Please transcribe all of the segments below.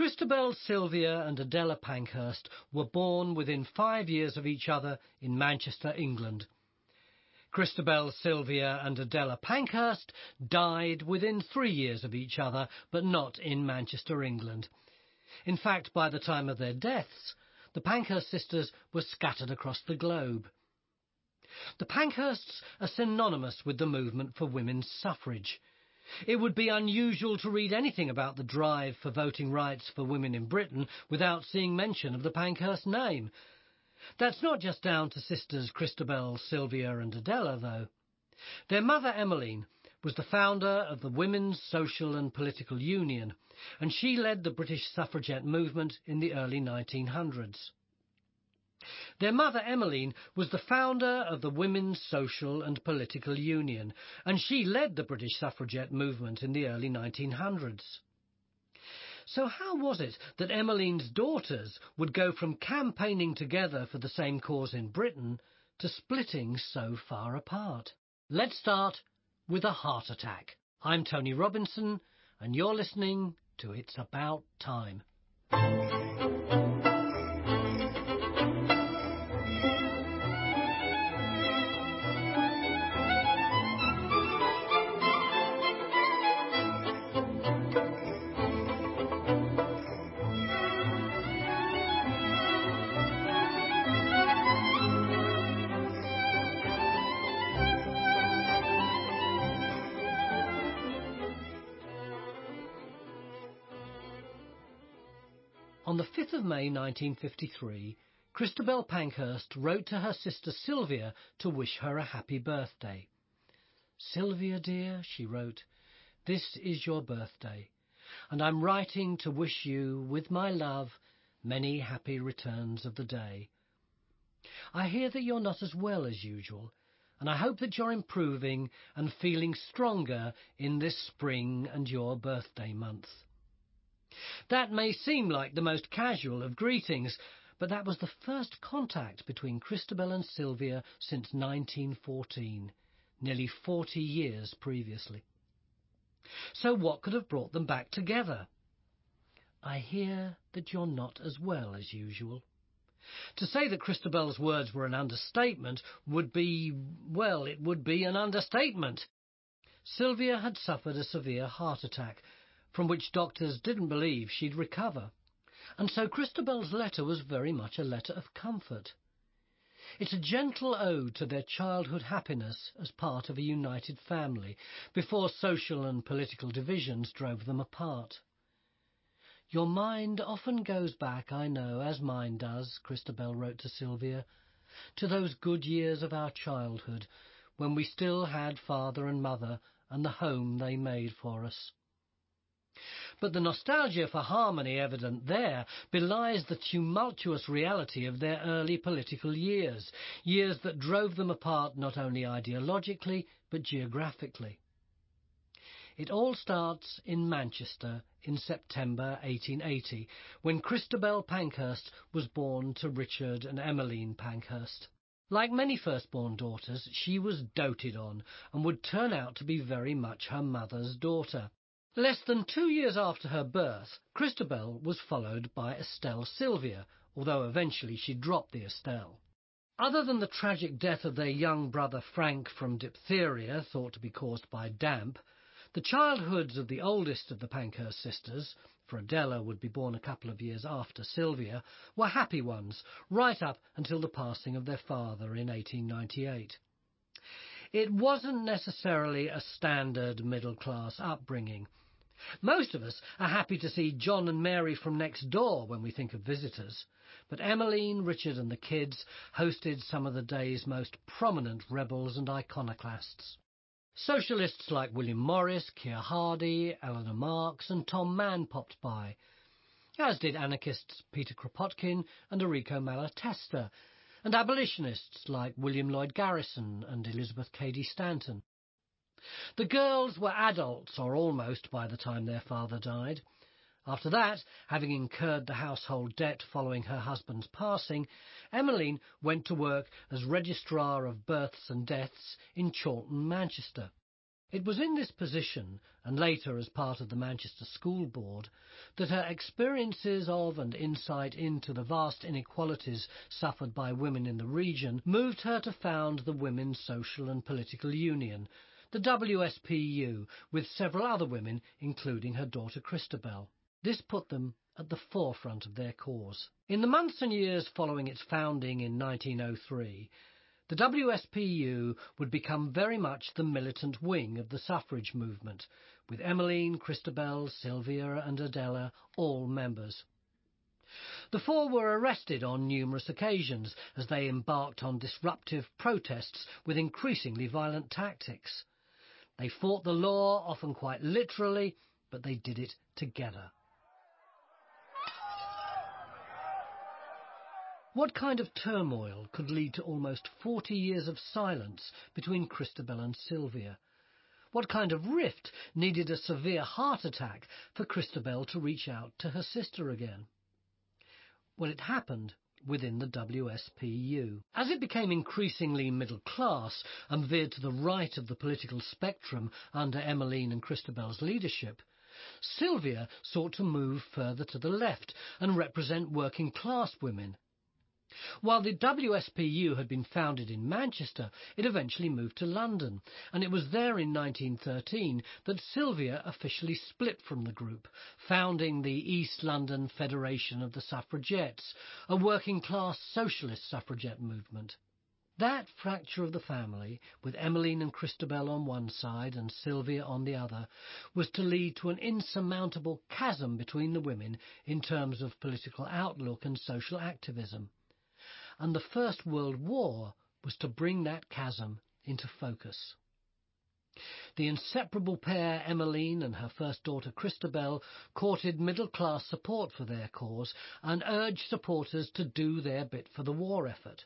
Christabel, Sylvia, and Adela Pankhurst were born within five years of each other in Manchester, England. Christabel, Sylvia, and Adela Pankhurst died within three years of each other, but not in Manchester, England. In fact, by the time of their deaths, the Pankhurst sisters were scattered across the globe. The Pankhursts are synonymous with the movement for women's suffrage. It would be unusual to read anything about the drive for voting rights for women in Britain without seeing mention of the Pankhurst name. That's not just down to sisters Christabel, Sylvia, and Adela, though. Their mother, Emmeline, was the founder of the Women's Social and Political Union, and she led the British suffragette movement in the early 1900s. Their mother, Emmeline, was the founder of the Women's Social and Political Union, and she led the British suffragette movement in the early 1900s. So how was it that Emmeline's daughters would go from campaigning together for the same cause in Britain to splitting so far apart? Let's start with a heart attack. I'm Tony Robinson, and you're listening to It's About Time. On the 5th of May 1953, Christabel Pankhurst wrote to her sister Sylvia to wish her a happy birthday. Sylvia dear, she wrote, this is your birthday, and I'm writing to wish you, with my love, many happy returns of the day. I hear that you're not as well as usual, and I hope that you're improving and feeling stronger in this spring and your birthday month. That may seem like the most casual of greetings, but that was the first contact between Christabel and Sylvia since 1914, nearly 40 years previously. So what could have brought them back together? I hear that you're not as well as usual. To say that Christabel's words were an understatement would be, well, it would be an understatement. Sylvia had suffered a severe heart attack from which doctors didn't believe she'd recover. And so Christabel's letter was very much a letter of comfort. It's a gentle ode to their childhood happiness as part of a united family, before social and political divisions drove them apart. Your mind often goes back, I know, as mine does, Christabel wrote to Sylvia, to those good years of our childhood, when we still had father and mother and the home they made for us. But the nostalgia for harmony evident there belies the tumultuous reality of their early political years, years that drove them apart not only ideologically, but geographically. It all starts in Manchester in September 1880, when Christabel Pankhurst was born to Richard and Emmeline Pankhurst. Like many firstborn daughters, she was doted on and would turn out to be very much her mother's daughter. Less than two years after her birth, Christabel was followed by Estelle Sylvia, although eventually she dropped the Estelle. Other than the tragic death of their young brother Frank from diphtheria, thought to be caused by damp, the childhoods of the oldest of the Pankhurst sisters, for Adela would be born a couple of years after Sylvia, were happy ones, right up until the passing of their father in 1898. It wasn't necessarily a standard middle-class upbringing. Most of us are happy to see John and Mary from next door when we think of visitors, but Emmeline, Richard and the kids hosted some of the day's most prominent rebels and iconoclasts. Socialists like William Morris, Keir Hardie, Eleanor Marx and Tom Mann popped by, as did anarchists Peter Kropotkin and Enrico Malatesta, and abolitionists like William Lloyd Garrison and Elizabeth Cady Stanton. The girls were adults, or almost, by the time their father died. After that, having incurred the household debt following her husband's passing, Emmeline went to work as Registrar of Births and Deaths in Chorlton, Manchester. It was in this position, and later as part of the Manchester School Board, that her experiences of and insight into the vast inequalities suffered by women in the region moved her to found the Women's Social and Political Union, the WSPU, with several other women, including her daughter Christabel. This put them at the forefront of their cause. In the months and years following its founding in 1903, the WSPU would become very much the militant wing of the suffrage movement, with Emmeline, Christabel, Sylvia and Adela all members. The four were arrested on numerous occasions as they embarked on disruptive protests with increasingly violent tactics. They fought the law, often quite literally, but they did it together. What kind of turmoil could lead to almost 40 years of silence between Christabel and Sylvia? What kind of rift needed a severe heart attack for Christabel to reach out to her sister again? Well, it happened within the WSPU. As it became increasingly middle class and veered to the right of the political spectrum under Emmeline and Christabel's leadership, Sylvia sought to move further to the left and represent working class women while the WSPU had been founded in Manchester, it eventually moved to London, and it was there in 1913 that Sylvia officially split from the group, founding the East London Federation of the Suffragettes, a working class socialist suffragette movement. That fracture of the family, with Emmeline and Christabel on one side and Sylvia on the other, was to lead to an insurmountable chasm between the women in terms of political outlook and social activism and the First World War was to bring that chasm into focus. The inseparable pair Emmeline and her first daughter Christabel courted middle-class support for their cause and urged supporters to do their bit for the war effort.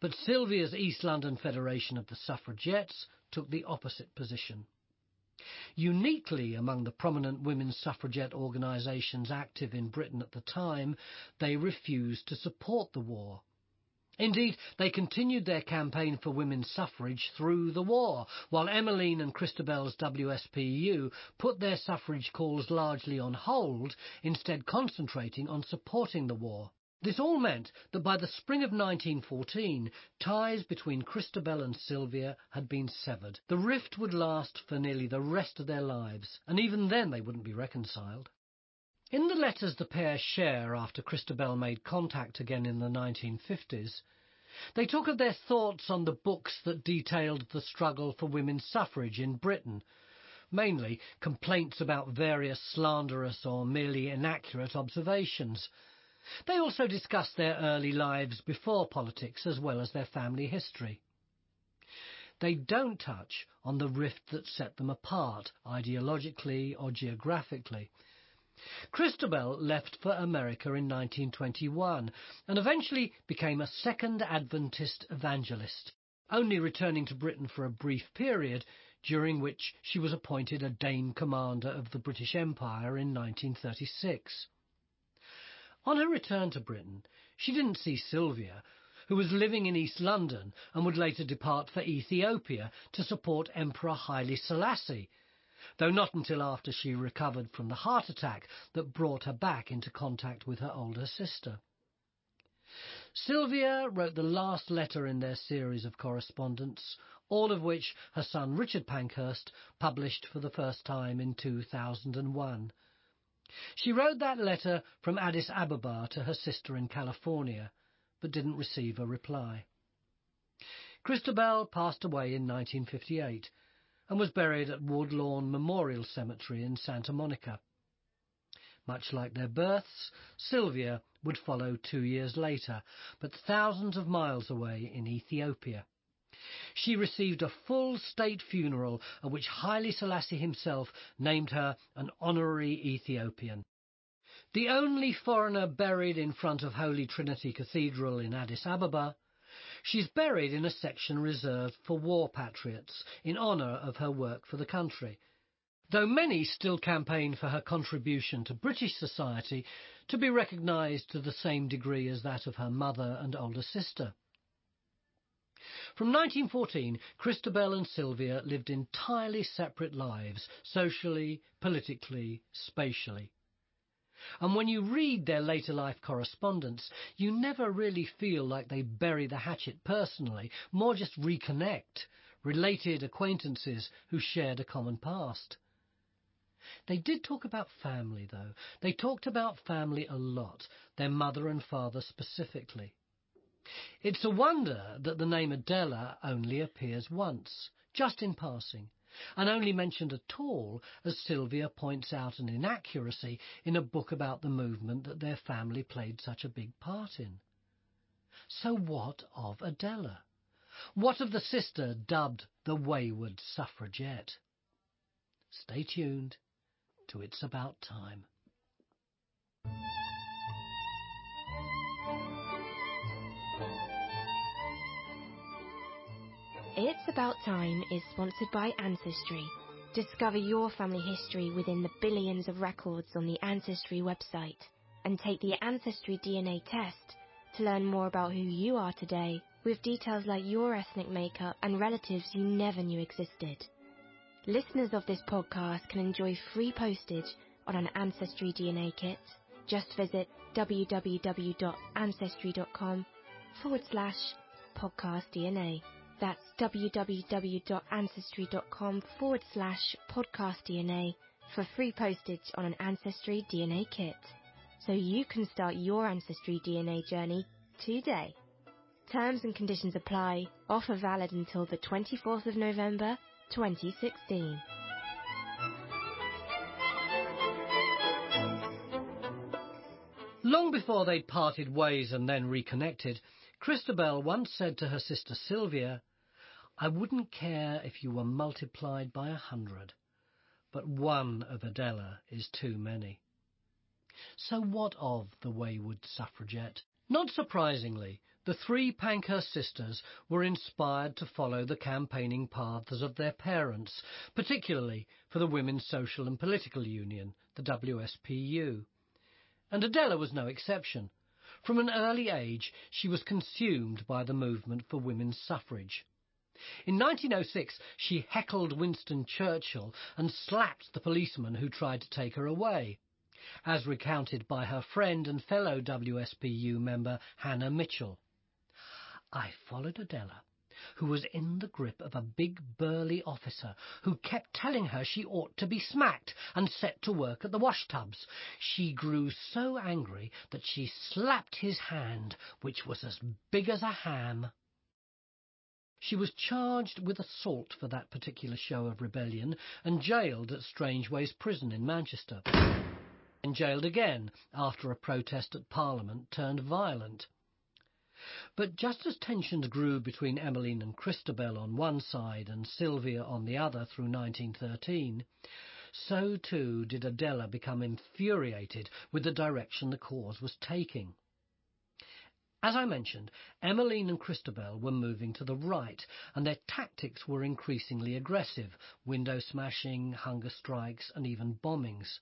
But Sylvia's East London Federation of the Suffragettes took the opposite position. Uniquely among the prominent women's suffragette organisations active in Britain at the time, they refused to support the war Indeed, they continued their campaign for women's suffrage through the war, while Emmeline and Christabel's WSPU put their suffrage calls largely on hold, instead concentrating on supporting the war. This all meant that by the spring of 1914, ties between Christabel and Sylvia had been severed. The rift would last for nearly the rest of their lives, and even then they wouldn't be reconciled. In the letters the pair share after Christabel made contact again in the 1950s, they talk of their thoughts on the books that detailed the struggle for women's suffrage in Britain, mainly complaints about various slanderous or merely inaccurate observations. They also discuss their early lives before politics as well as their family history. They don't touch on the rift that set them apart, ideologically or geographically. Christabel left for America in 1921 and eventually became a Second Adventist evangelist, only returning to Britain for a brief period during which she was appointed a Dame Commander of the British Empire in 1936. On her return to Britain, she didn't see Sylvia, who was living in East London and would later depart for Ethiopia to support Emperor Haile Selassie, though not until after she recovered from the heart attack that brought her back into contact with her older sister. Sylvia wrote the last letter in their series of correspondence, all of which her son Richard Pankhurst published for the first time in 2001. She wrote that letter from Addis Ababa to her sister in California, but didn't receive a reply. Christabel passed away in 1958, and was buried at Woodlawn Memorial Cemetery in Santa Monica. Much like their births, Sylvia would follow two years later, but thousands of miles away in Ethiopia. She received a full state funeral at which Haile Selassie himself named her an honorary Ethiopian. The only foreigner buried in front of Holy Trinity Cathedral in Addis Ababa She's buried in a section reserved for war patriots in honour of her work for the country, though many still campaign for her contribution to British society to be recognised to the same degree as that of her mother and older sister. From 1914, Christabel and Sylvia lived entirely separate lives, socially, politically, spatially. And when you read their later life correspondence, you never really feel like they bury the hatchet personally, more just reconnect, related acquaintances who shared a common past. They did talk about family, though. They talked about family a lot, their mother and father specifically. It's a wonder that the name Adela only appears once, just in passing, and only mentioned at all as Sylvia points out an inaccuracy in a book about the movement that their family played such a big part in. So what of Adela? What of the sister dubbed the Wayward Suffragette? Stay tuned to It's About Time. It's About Time is sponsored by Ancestry. Discover your family history within the billions of records on the Ancestry website and take the Ancestry DNA test to learn more about who you are today with details like your ethnic makeup and relatives you never knew existed. Listeners of this podcast can enjoy free postage on an Ancestry DNA kit. Just visit www.ancestry.com forward slash podcast DNA. That's www.ancestry.com forward slash podcast DNA for free postage on an Ancestry DNA kit. So you can start your Ancestry DNA journey today. Terms and conditions apply. Offer valid until the 24th of November 2016. Long before they'd parted ways and then reconnected, Christabel once said to her sister Sylvia, I wouldn't care if you were multiplied by a hundred, but one of Adela is too many. So what of the wayward suffragette? Not surprisingly, the three Pankhurst sisters were inspired to follow the campaigning paths of their parents, particularly for the Women's Social and Political Union, the WSPU. And Adela was no exception. From an early age, she was consumed by the movement for women's suffrage. In 1906, she heckled Winston Churchill and slapped the policeman who tried to take her away, as recounted by her friend and fellow WSPU member Hannah Mitchell. I followed Adela, who was in the grip of a big burly officer who kept telling her she ought to be smacked and set to work at the wash tubs. She grew so angry that she slapped his hand, which was as big as a ham. She was charged with assault for that particular show of rebellion and jailed at Strangeways Prison in Manchester. And jailed again after a protest at Parliament turned violent. But just as tensions grew between Emmeline and Christabel on one side and Sylvia on the other through 1913, so too did Adela become infuriated with the direction the cause was taking. As I mentioned, Emmeline and Christabel were moving to the right, and their tactics were increasingly aggressive window smashing, hunger strikes, and even bombings.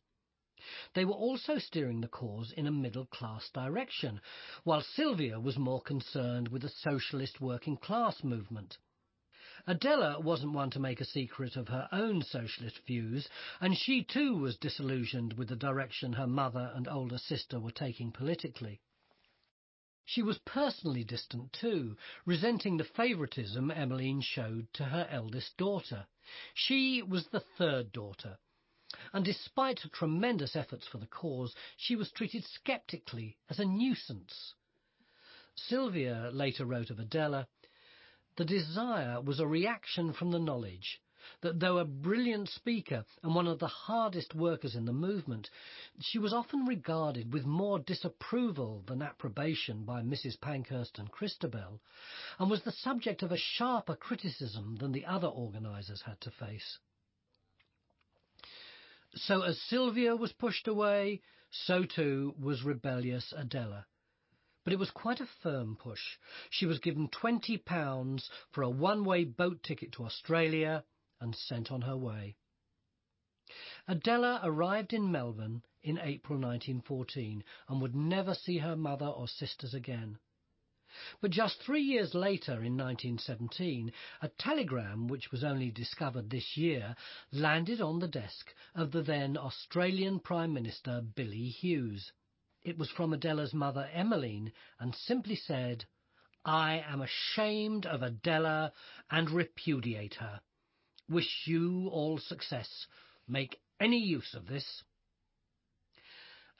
They were also steering the cause in a middle class direction, while Sylvia was more concerned with the socialist working class movement. Adela wasn't one to make a secret of her own socialist views, and she too was disillusioned with the direction her mother and older sister were taking politically. She was personally distant too, resenting the favouritism Emmeline showed to her eldest daughter. She was the third daughter, and despite her tremendous efforts for the cause, she was treated sceptically as a nuisance. Sylvia later wrote of Adela, The desire was a reaction from the knowledge that though a brilliant speaker and one of the hardest workers in the movement, she was often regarded with more disapproval than approbation by Mrs. Pankhurst and Christabel, and was the subject of a sharper criticism than the other organisers had to face. So as Sylvia was pushed away, so too was rebellious Adela. But it was quite a firm push. She was given £20 for a one-way boat ticket to Australia and sent on her way. Adela arrived in Melbourne in April 1914 and would never see her mother or sisters again. But just three years later, in 1917, a telegram, which was only discovered this year, landed on the desk of the then Australian Prime Minister Billy Hughes. It was from Adela's mother Emmeline and simply said, I am ashamed of Adela and repudiate her. Wish you all success. Make any use of this.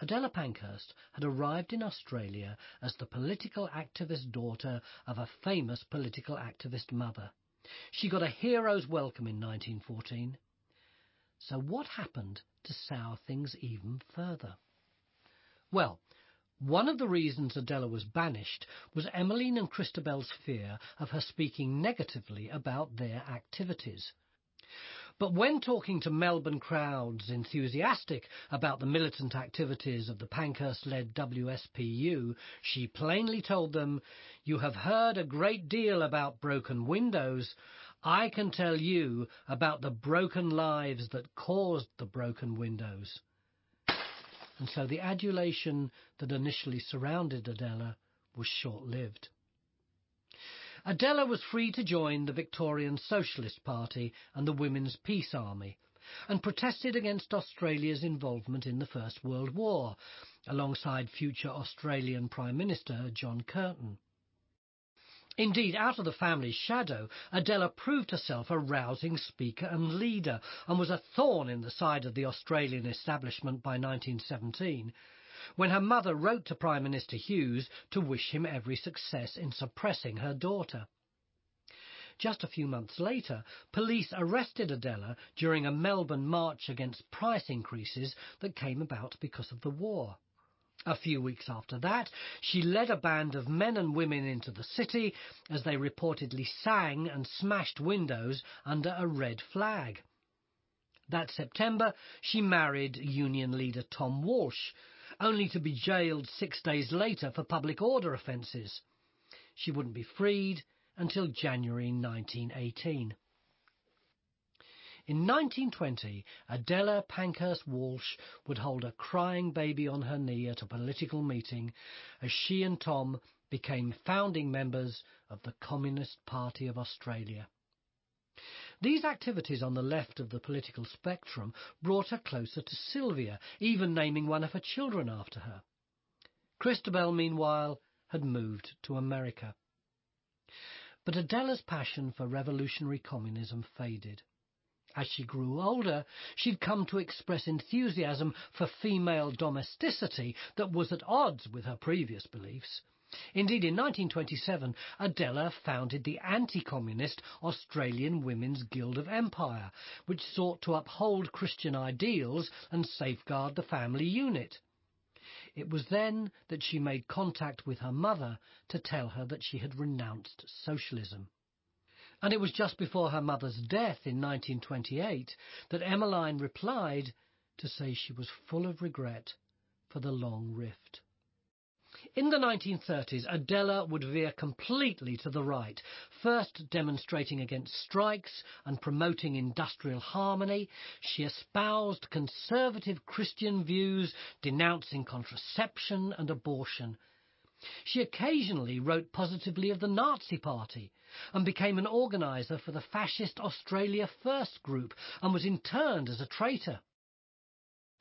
Adela Pankhurst had arrived in Australia as the political activist daughter of a famous political activist mother. She got a hero's welcome in 1914. So what happened to sour things even further? Well, one of the reasons Adela was banished was Emmeline and Christabel's fear of her speaking negatively about their activities. But when talking to Melbourne crowds enthusiastic about the militant activities of the Pankhurst-led WSPU, she plainly told them, You have heard a great deal about broken windows. I can tell you about the broken lives that caused the broken windows. And so the adulation that initially surrounded Adela was short-lived. Adela was free to join the Victorian Socialist Party and the Women's Peace Army, and protested against Australia's involvement in the First World War, alongside future Australian Prime Minister John Curtin. Indeed, out of the family's shadow, Adela proved herself a rousing speaker and leader, and was a thorn in the side of the Australian establishment by 1917 when her mother wrote to Prime Minister Hughes to wish him every success in suppressing her daughter. Just a few months later, police arrested Adela during a Melbourne march against price increases that came about because of the war. A few weeks after that, she led a band of men and women into the city as they reportedly sang and smashed windows under a red flag. That September, she married Union leader Tom Walsh, only to be jailed six days later for public order offences. She wouldn't be freed until January 1918. In 1920, Adela Pankhurst Walsh would hold a crying baby on her knee at a political meeting as she and Tom became founding members of the Communist Party of Australia. These activities on the left of the political spectrum brought her closer to Sylvia, even naming one of her children after her. Christabel, meanwhile, had moved to America. But Adela's passion for revolutionary communism faded. As she grew older, she'd come to express enthusiasm for female domesticity that was at odds with her previous beliefs. Indeed, in 1927, Adela founded the anti-communist Australian Women's Guild of Empire, which sought to uphold Christian ideals and safeguard the family unit. It was then that she made contact with her mother to tell her that she had renounced socialism. And it was just before her mother's death in 1928 that Emmeline replied to say she was full of regret for the long rift. In the 1930s, Adela would veer completely to the right, first demonstrating against strikes and promoting industrial harmony. She espoused conservative Christian views, denouncing contraception and abortion. She occasionally wrote positively of the Nazi Party and became an organiser for the fascist Australia First group and was interned as a traitor.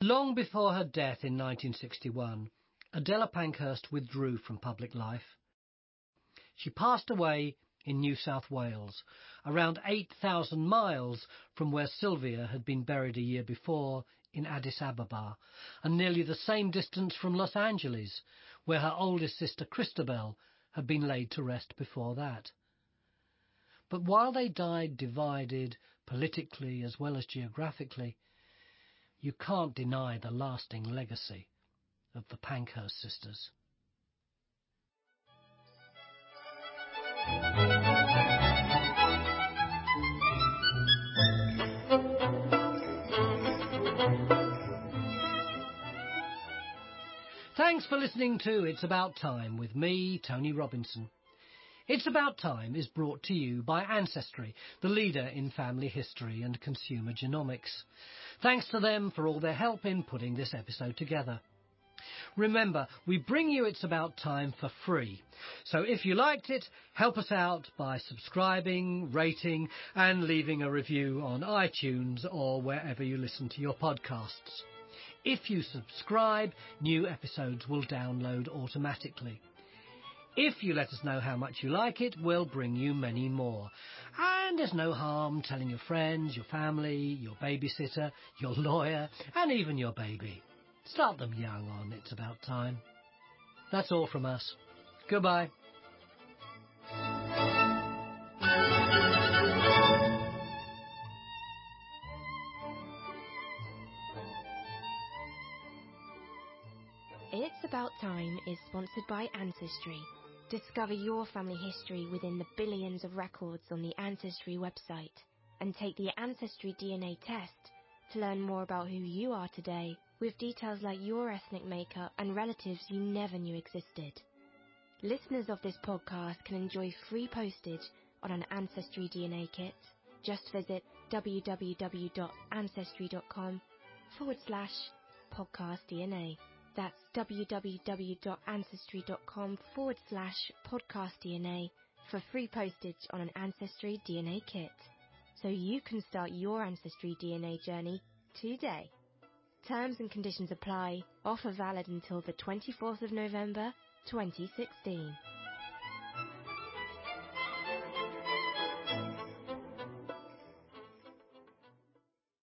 Long before her death in 1961, Adela Pankhurst withdrew from public life. She passed away in New South Wales, around 8,000 miles from where Sylvia had been buried a year before in Addis Ababa, and nearly the same distance from Los Angeles, where her oldest sister Christabel had been laid to rest before that. But while they died divided, politically as well as geographically, you can't deny the lasting legacy of the Pankhurst sisters. Thanks for listening to It's About Time with me, Tony Robinson. It's About Time is brought to you by Ancestry, the leader in family history and consumer genomics. Thanks to them for all their help in putting this episode together. Remember, we bring you It's About Time for free. So if you liked it, help us out by subscribing, rating, and leaving a review on iTunes or wherever you listen to your podcasts. If you subscribe, new episodes will download automatically. If you let us know how much you like it, we'll bring you many more. And there's no harm telling your friends, your family, your babysitter, your lawyer, and even your baby. Start them young on It's About Time. That's all from us. Goodbye. It's About Time is sponsored by Ancestry. Discover your family history within the billions of records on the Ancestry website and take the Ancestry DNA test to learn more about who you are today with details like your ethnic makeup and relatives you never knew existed. Listeners of this podcast can enjoy free postage on an Ancestry DNA kit. Just visit www.ancestry.com forward slash podcast DNA. That's www.ancestry.com forward slash podcast DNA for free postage on an Ancestry DNA kit. So you can start your Ancestry DNA journey today. Terms and conditions apply. Offer valid until the 24th of November, 2016.